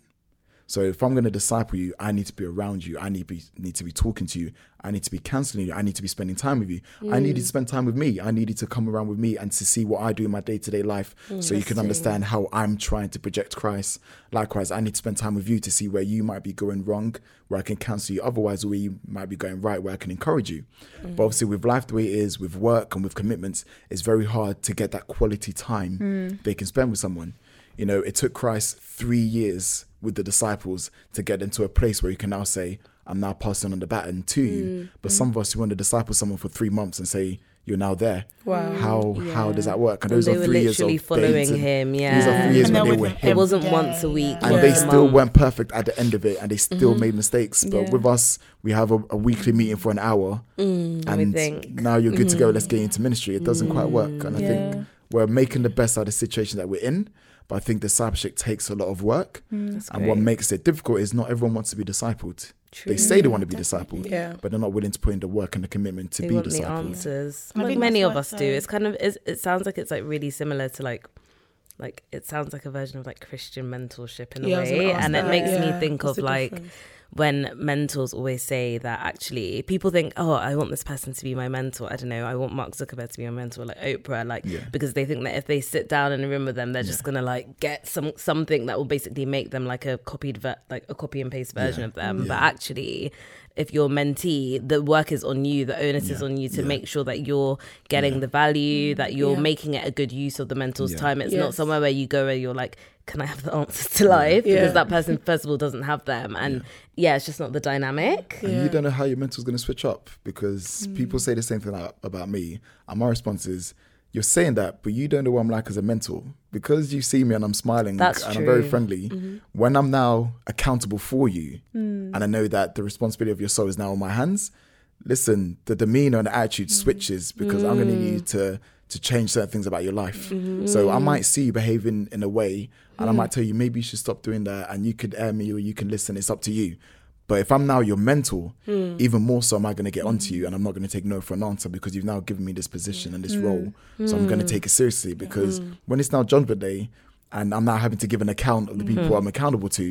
So if I'm going to disciple you, I need to be around you. I need to be need to be talking to you. I need to be counseling you. I need to be spending time with you. I need you to mm. spend time with me. I need you to come around with me and to see what I do in my day to day life, so you can understand how I'm trying to project Christ. Likewise, I need to spend time with you to see where you might be going wrong, where I can counsel you. Otherwise, where you might be going right, where I can encourage you. But mm. obviously, with life the way it is, with work and with commitments, it's very hard to get that quality time mm. they can spend with someone. You know, it took Christ three years with the disciples to get into a place where you can now say, I'm now passing on the baton to you. Mm, but mm. some of us, you want to disciple someone for three months and say, you're now there. Wow. How how does that work? And And those they are were three years of following him. Yeah. These are three years And when they're they were him him. It wasn't every once a week. and once they still weren't perfect at the end of it and they still mm-hmm. made mistakes but Yeah. with us we have a, a weekly meeting for an hour mm, and and think, now you're good to go let's get into ministry it doesn't quite work and i think we're making the best out of the situation that we're in but i think discipleship takes a lot of work mm. That's and what makes it difficult is not everyone wants to be discipled True. they say they want to be discipled Yeah. but they're not willing to put in the work and the commitment to they be want the discipled answers. I think many of what us do. It's kind of it's, it sounds like it's like really similar to like like it sounds like a version of like Christian mentorship in Yeah, I a way, ask and it makes Yeah, me think what's of like difference? When mentors always say that actually people think, oh, I want this person to be my mentor. I don't know, I want Mark Zuckerberg to be my mentor, like Oprah, like Yeah. because they think that if they sit down in a room with them, they're just gonna like get some something that will basically make them like a copied ver- like a copy and paste version Yeah. of them. Yeah. But actually, if you're mentee, the work is on you, the onus is on you to Yeah. make sure that you're getting Yeah. the value, that you're Yeah. making it a good use of the mentor's Yeah. time. It's not somewhere where you go where you're like, can I have the answers to life? Yeah. Because that person, first of all, doesn't have them. And yeah, it's just not the dynamic. and Yeah. you don't know how your mentor's going to switch up because Mm. people say the same thing about me and my response is you're saying that but you don't know what i'm like as a mentor because you see me and i'm smiling That's and i'm very friendly Mm-hmm. when i'm now accountable for you Mm. and i know that the responsibility of your soul is now on my hands listen the demeanor and the attitude Mm. switches because i'm going to need you to to change certain things about your life Mm-hmm. so i might see you behaving in a way and Mm. i might tell you maybe you should stop doing that and you could air me or you can listen it's up to you but if I'm now your mentor, Hmm. even more so am I going to get onto you and I'm not going to take no for an answer because you've now given me this position and this Hmm. role. So I'm going to take it seriously because when it's now Judgment Day and I'm now having to give an account of the Hmm. people I'm accountable to,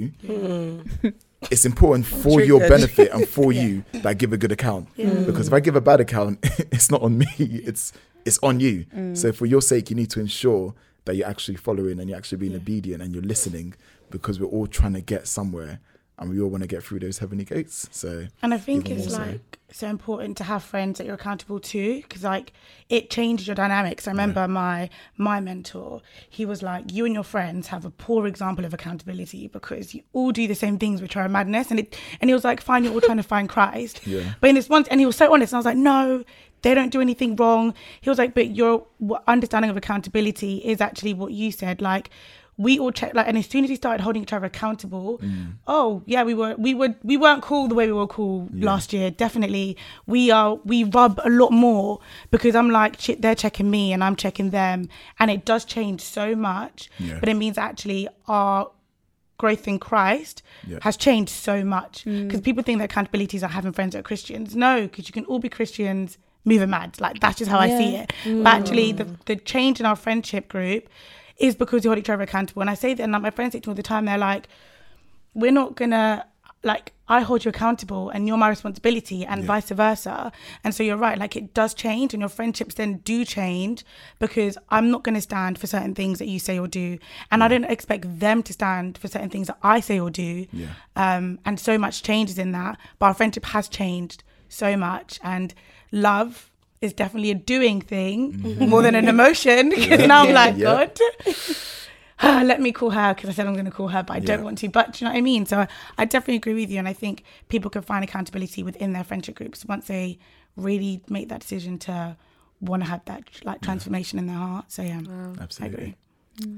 it's important for your benefit and for you that I give a good account. Because if I give a bad account, it's not on me, it's it's on you. Mm. So for your sake, you need to ensure that you're actually following and you're actually being obedient and you're listening because we're all trying to get somewhere and we all want to get through those heavenly gates. So And I think it's more so. like so important to have friends that you're accountable to because like it changes your dynamics. I remember my my mentor, he was like, you and your friends have a poor example of accountability because you all do the same things which are a madness. And it and he was like, fine, you're all trying to find Christ. Yeah. But in this one and he was so honest, and I was like, no, they don't do anything wrong. He was like, but your understanding of accountability is actually what you said, like we all check like and as soon as we started holding each other accountable mm. oh yeah we were we were we weren't cool the way we were cool last year. Definitely we are we rub a lot more because i'm like shit they're checking me and i'm checking them. And it does change so much Yeah. but it means actually our growth in christ Yeah. has changed so much. Mm. Because people think that accountability is like having friends that are christians. No because you can all be christians moving mad like that's just how i see Yeah. it but actually the, the change in our friendship group is because you hold each other accountable. And I say that, and like my friends say to me all the time, they're like, we're not gonna like I hold you accountable and you're my responsibility and Yeah. vice versa. And so you're right, like it does change and your friendships then do change because I'm not gonna stand for certain things that you say or do. And I don't expect them to stand for certain things that I say or do. Yeah. Um and so much changes in that. But our friendship has changed so much and love is definitely a doing thing more than an emotion because now I'm like, Mm-hmm. Yeah. God. "Ah, let me call her because I said I'm going to call her, but I don't want to. But do you know what I mean? So I, I definitely agree with you. And I think people can find accountability within their friendship groups once they really make that decision to want to have that like transformation in their heart. So yeah, I Absolutely. agree.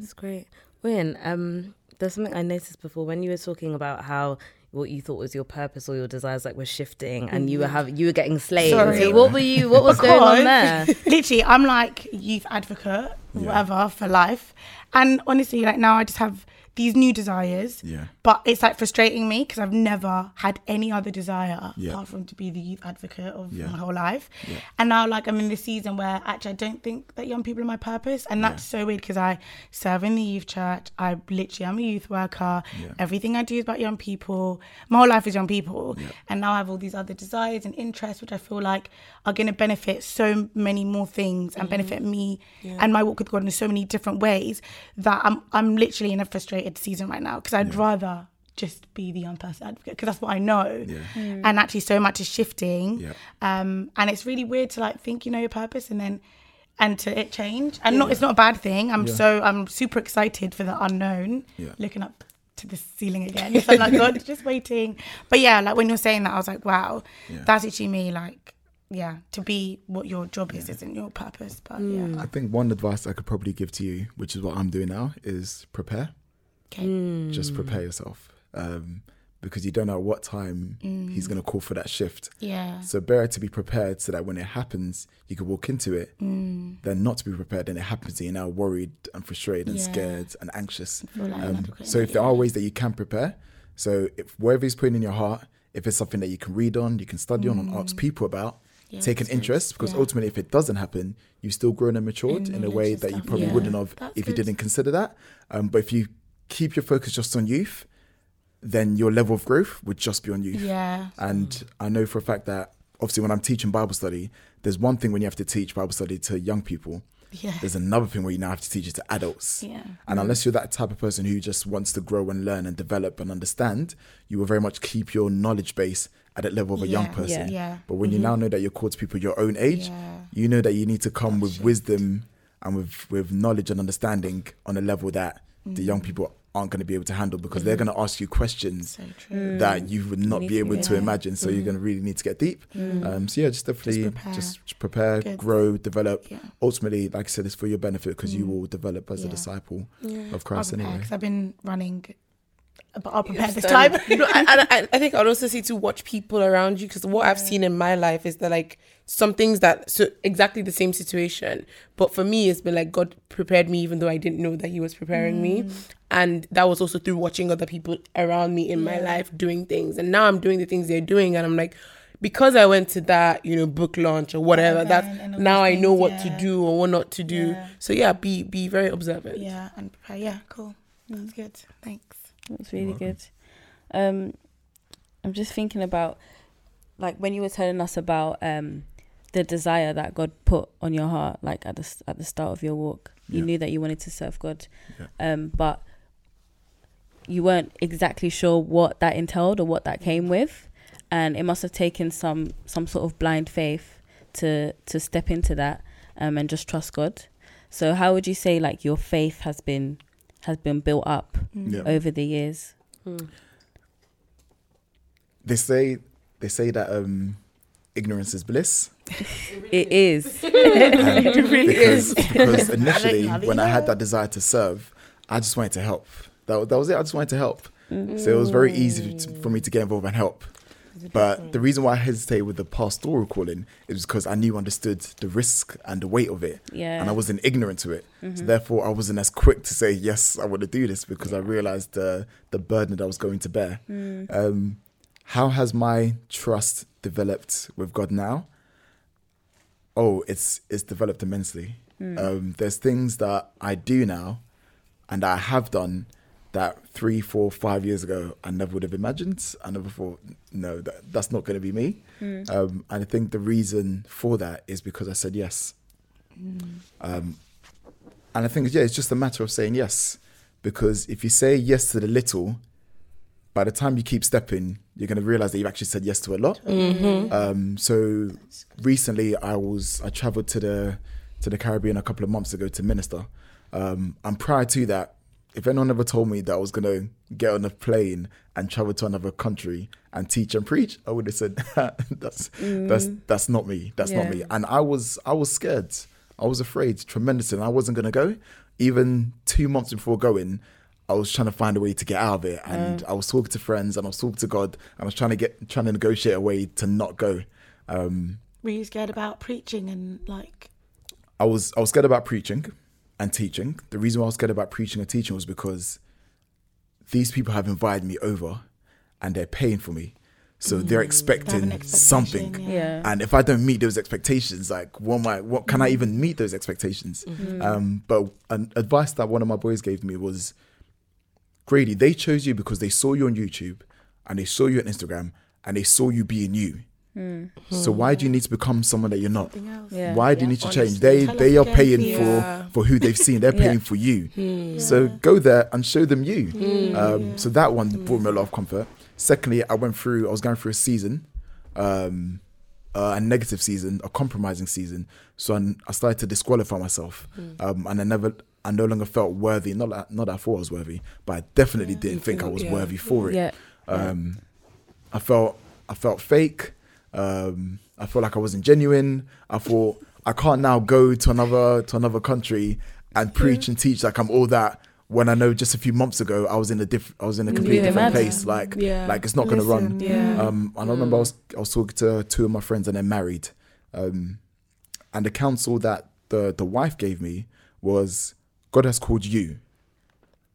That's great. Win, um, there's something I noticed before when you were talking about how what you thought was your purpose or your desires like were shifting and you were mm. having you were getting slayed. Sorry. So what were you what was going on there? Because literally, I'm like youth advocate, whatever, for life. And honestly, like now I just have these new desires. Yeah. But it's like frustrating me because I've never had any other desire Yeah. apart from to be the youth advocate of Yeah. my whole life. Yeah. And now, like, I'm in this season where actually I don't think that young people are my purpose. And that's so weird because I serve in the youth church. I literally am a youth worker. Everything I do is about young people. My whole life is young people. And now I have all these other desires and interests, which I feel like are going to benefit so many more things and benefit mm-hmm. me and my walk with God in so many different ways that I'm, I'm literally in a frustrated season right now because I'd rather just be the young person advocate because that's what I know. Yeah. And actually, so much is shifting. Yeah. Um, and it's really weird to like think you know your purpose and then and to it change. And not it's not a bad thing. I'm Yeah. so I'm super excited for the unknown. Yeah. Looking up to the ceiling again. So I'm like, God, just waiting. But yeah, like when you're saying that, I was like, wow, Yeah. that's actually me. Like, yeah, to be what your job is isn't your purpose. But yeah, I think one advice I could probably give to you, which is what I'm doing now, is prepare. Okay. Just prepare yourself. Um, because you don't know what time he's going to call for that shift. Yeah. So better to be prepared so that when it happens, you can walk into it, Mm. than not to be prepared and it happens and you're now worried and frustrated and Yeah. scared and anxious. like Um, so if there yeah. are ways that you can prepare, so if wherever he's putting in your heart, if it's something that you can read on, you can study on and ask people about, Mm. Yeah, take an interest because Yeah. ultimately if it doesn't happen, you've still grown and matured In in, a way and that you probably Yeah. wouldn't have That's if you didn't consider that. Um, but if you keep your focus just on youth, then your level of growth would just be on youth. Yeah. And I know for a fact that obviously when I'm teaching Bible study, there's one thing when you have to teach Bible study to young people. Yeah. There's another thing where you now have to teach it to adults. Yeah. And unless you're that type of person who just wants to grow and learn and develop and understand, you will very much keep your knowledge base at that level of a young person. yeah. But when you mm-hmm. now know that you're called to people your own age, Yeah. you know that you need to come with wisdom and with, with knowledge and understanding on a level that the young mm. people aren't going to be able to handle because they're mm. going to ask you questions So mm. that you would not need be able get- to imagine. So you're going to really need to get deep. Um, so yeah, just definitely prepare. just prepare, grow, develop. Yeah. Ultimately, like I said, it's for your benefit because you will develop as a disciple I'll of Christ prepare anyway. because I've been running, but I'll prepare this time. no, and, and I, I think I'd also say to watch people around you because what I've seen in my life is that like some things that so exactly the same situation, but for me it's been like God prepared me even though I didn't know that He was preparing me, and that was also through watching other people around me in my life doing things, and now I'm doing the things they're doing, and I'm like. Because I went to that, you know, book launch or whatever, Event that's now those I know things, what yeah. to do or what not to do. Yeah. So yeah, be be very observant. yeah, and prepare. Yeah, cool. That's good. Thanks. That's really good. Um, I'm just thinking about, like, when you were telling us about um, the desire that God put on your heart, like at the at the start of your walk, you Yeah. knew that you wanted to serve God, Yeah. um, but you weren't exactly sure what that entailed or what that came with, and it must have taken some some sort of blind faith to to step into that um, and just trust God. So, how would you say like your faith has been has been built up Yeah. over the years? They say they say that um, ignorance is bliss. It is. Um, because, because initially when I had that desire to serve, I just wanted to help. That, that was it. I just wanted to help. So it was very easy to, for me to get involved and help. But the reason why I hesitated with the pastoral calling is because I knew, understood the risk and the weight of it, Yeah. and I wasn't ignorant to it. So therefore, I wasn't as quick to say yes, I want to do this because I realized the the burden that I was going to bear. Um, how has my trust developed with God now? Oh, it's it's developed immensely. Um, there's things that I do now, and I have done that three, four, five years ago I never would have imagined. I never thought, no, that, that's not going to be me. Um, and I think the reason for that is because I said yes. Um, and I think yeah, it's just a matter of saying yes, because if you say yes to the little, by the time you keep stepping, you're going to realize that you've actually said yes to a lot. Um, so recently, I was I traveled to the to the Caribbean a couple of months ago to minister, um, and prior to that, if anyone ever told me that I was gonna get on a plane and travel to another country and teach and preach, I would have said that's that's that's not me. That's not me. And I was I was scared. I was afraid tremendously, and I wasn't gonna go. Even two months before going, I was trying to find a way to get out of it, and I was talking to friends, and I was talking to God, and I was trying to get trying to negotiate a way to not go. Um, Were you scared about preaching and like? I was I was scared about preaching and teaching. The reason why I was scared about preaching and teaching was because these people have invited me over and they're paying for me. So they're They have expecting expectation, something. yeah. Yeah. And if I don't meet those expectations, like what am I what can I even meet those expectations? Um, but an advice that one of my boys gave me was Gradi, they chose you because they saw you on YouTube and they saw you on Instagram and they saw you being you. So why do you need to become someone that you're not? Yeah. Why do you need to change? Honestly, They they are again, paying. Yeah. for for who they've seen. They're Yeah. paying for you. So go there and show them you. Um, so that one brought me a lot of comfort. Secondly, I went through. I was going through a season, um, uh, a negative season, a compromising season. So I, I started to disqualify myself, um, and I never. I no longer felt worthy. Not that, not that I thought I was worthy, but I definitely didn't think I was Yeah. worthy for it. Yeah. Um, I felt I felt fake. Um, I felt like I wasn't genuine. I thought I can't now go to another to another country and preach and teach like I'm all that. When I know just a few months ago I was in a diff I was in a completely Yeah, different imagine. place. Like Yeah. like it's not gonna run. Yeah. Um, and I remember I was I was talking to two of my friends and they're married. Um, and the counsel that the the wife gave me was God has called you,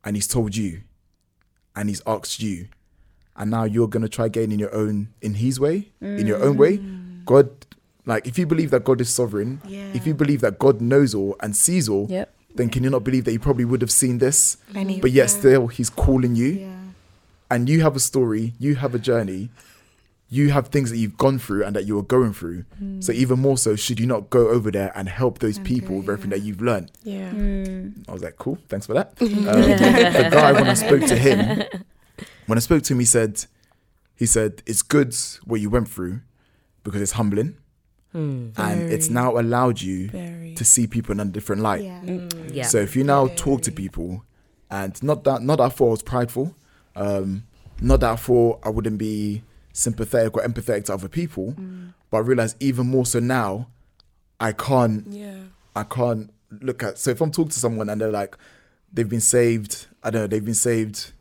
and He's told you, and He's asked you, and now you're gonna try again in your own in His way, in your own way. God, like if you believe that God is sovereign, Yeah. if you believe that God knows all and sees all, Yep. then can you not believe that He probably would have seen this, And but yet yeah. still He's calling you Yeah. and you have a story, you have a journey, you have things that you've gone through and that you are going through. So even more so, should you not go over there and help those And people go, with everything yeah. that you've learned? Yeah. Mm. I was like, cool, thanks for that. Um, the guy, when I spoke to him, when I spoke to him, he said, he said, it's good what you went through because it's humbling and it's now allowed you Very. to see people in a different light. Yeah. Yeah. So if you now talk to people, and not that not that I thought I was prideful, um, not that I thought I wouldn't be sympathetic or empathetic to other people, mm. but I realize even more so now, I can't Yeah. I can't look at. So if I'm talking to someone and they're like, they've been saved, I don't know, they've been saved.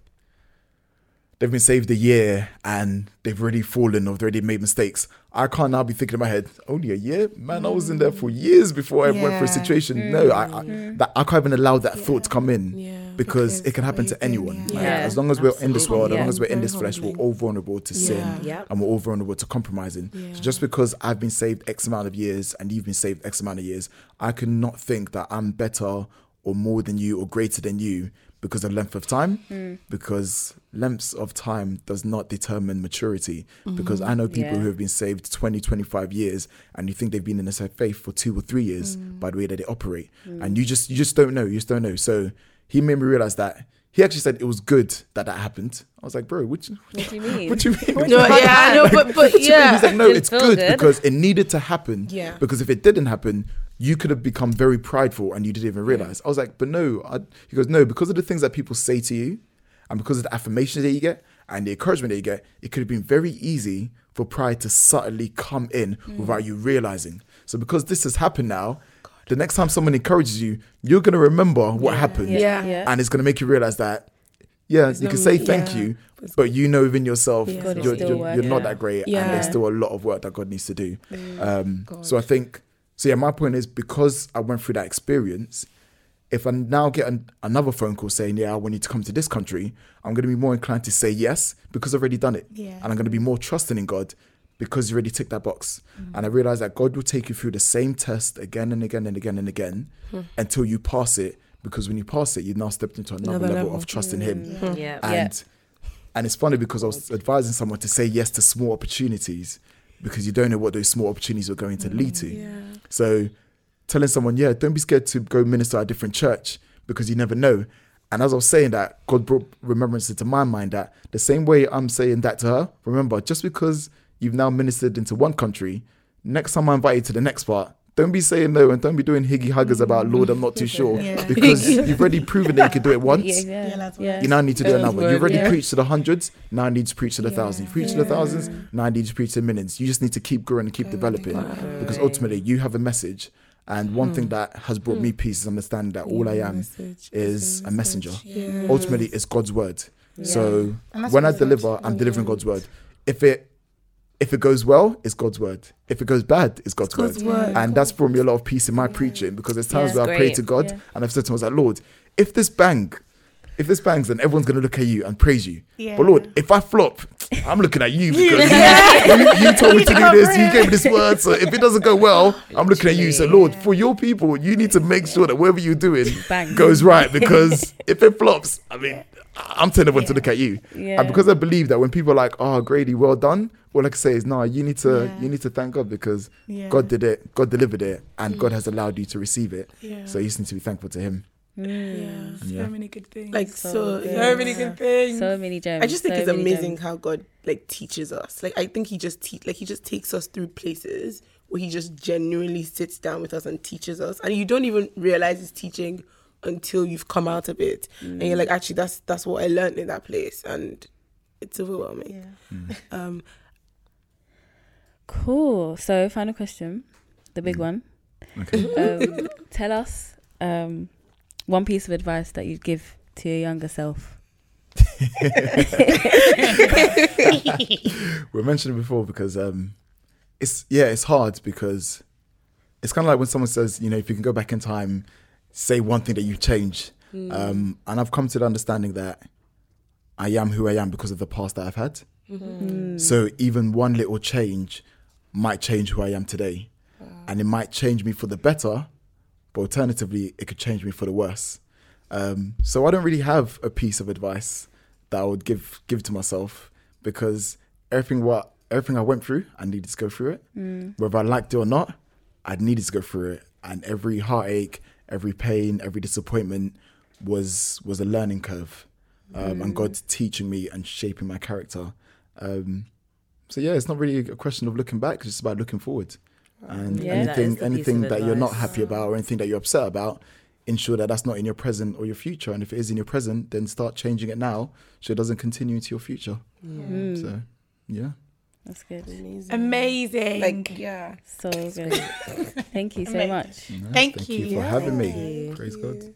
They've been saved a year and they've already fallen or they've already made mistakes. I can't now be thinking in my head, only a year? Man, I was in there for mm. years before I went through a Yeah. situation. No, I, I, mm. that, I can't even allow that thought to come in Yeah. Because, Because it can happen to anyone. yeah. Like, Yeah, as long as we're in this world, as long as we're in this flesh, we're all vulnerable to sin Yeah. Yeah. and we're all vulnerable to compromising. Yeah. So just because I've been saved X amount of years and you've been saved X amount of years, I cannot think that I'm better or more than you or greater than you because of length of time. Mm. Because lengths of time does not determine maturity. Mm-hmm. Because I know people Yeah. who have been saved 20, 25 years and you think they've been in the same faith for two or three years mm. by the way that they operate. Mm. And you just you just don't know. You just don't know. So he made me realize that he actually said it was good that that happened. I was like, bro, what you, What do you mean? what do you mean? No, yeah, I know, but but What you mean? yeah. He's like, no, Didn't it's good, good. because it needed to happen. Yeah. Because if it didn't happen, you could have become very prideful and you didn't even realize. I was like, but no. I, he goes, no, because of the things that people say to you, and because of the affirmations that you get and the encouragement that you get, it could have been very easy for pride to subtly come in mm. without you realizing. So because this has happened now. The next time someone encourages you, you're gonna remember what happened, Yeah. Yeah. and it's gonna make you realize that, yeah, you not can say thank yeah. you, but you know within yourself Yeah. God you're, you're, you're not that great, and there's still a lot of work that God needs to do. Um, God. so I think, so yeah, my point is because I went through that experience, if I now get an, another phone call saying, yeah, I want you to come to this country, I'm going to be more inclined to say yes because I've already done it. Yeah. And I'm going to be more trusting in God because you already ticked that box. Mm. And I realized that God will take you through the same test again and again and again and again hmm. until you pass it. Because when you pass it, you've now stepped into another, Another level, level. of trusting Him. Mm. Yeah. And and it's funny because I was advising someone to say yes to small opportunities because you don't know what those small opportunities are going to lead to. Mm, yeah. So telling someone, yeah, don't be scared to go minister at a different church because you never know. And as I was saying that, God brought remembrance into my mind that the same way I'm saying that to her, remember, just because you've now ministered into one country, next time I invite you to the next part, Don't be saying no and don't be doing higgy huggers about Lord, I'm not too sure. Yeah. Because you've already proven that you can do it once. Yeah, yeah, Yeah, yeah. You now need to do another. You've already yeah. preached to the hundreds. Now I need to preach to the Yeah. thousands. You preach to the thousands. Now I need to preach to the millions. You just need to keep growing and keep developing because ultimately you have a message. And one thing that has brought me peace is understanding that all I am is a messenger. Ultimately, it's God's word. So And that's when I what it's like. deliver, I'm delivering God's word. If it if it goes well, it's God's word. If it goes bad, it's God's, God's word. word. And that's brought me a lot of peace in my preaching because there's times Yeah, where I pray to God Yeah. and I've said to myself, Lord, if this bang, if this bangs, then everyone's gonna look at you and praise you. Yeah. But Lord, if I flop, I'm looking at you because you, you told me to do this, you gave me this word. So if it doesn't go well, I'm looking at you. So Lord, for your people, you need to make sure that whatever you're doing Bang. goes right because if it flops, I mean, I'm telling everyone to look at you. Yeah. And because I believe that when people are like, "Oh, Gradi, well done," all I can say is, "No, you need to, Yeah. you need to thank God because Yeah. God did it, God delivered it, and God has allowed you to receive it. Yeah. So you just need to be thankful to Him." Yeah. So many good things. Like So so, good. so many good things. So many gems. I just think so it's amazing gems. how God like teaches us. Like I think he just te- like he just takes us through places where he just genuinely sits down with us and teaches us, and you don't even realize he's teaching until you've come out of it, and you're like, actually, that's that's what I learned in that place, and it's overwhelming. Um, Cool. So, final question, the big one. Okay. Um, tell us um, one piece of advice that you'd give to your younger self. we mentioned it before because um, it's yeah, it's hard because it's kind of like when someone says, you know, if you can go back in time, say one thing that you change. Um, and I've come to the understanding that I am who I am because of the past that I've had. So even one little change might change who I am today, and it might change me for the better, but alternatively, it could change me for the worse. Um, so I don't really have a piece of advice that I would give give to myself because everything what everything I went through, I needed to go through it. Whether I liked it or not, I needed to go through it. And every heartache, every pain, every disappointment was was a learning curve, um, and God teaching me and shaping my character. Um, so yeah, it's not really a question of looking back; it's just about looking forward. And Yeah. Anything piece anything that you're not happy about or anything that you're upset about, ensure that that's not in your present or your future. And if it is in your present, then start changing it now so it doesn't continue into your future. Mm, So yeah. That's good. amazing. Amazing. Like yeah. So good. Thank you so Amazing. much. No, Thank thank you. you for having me. Thank you. Praise God.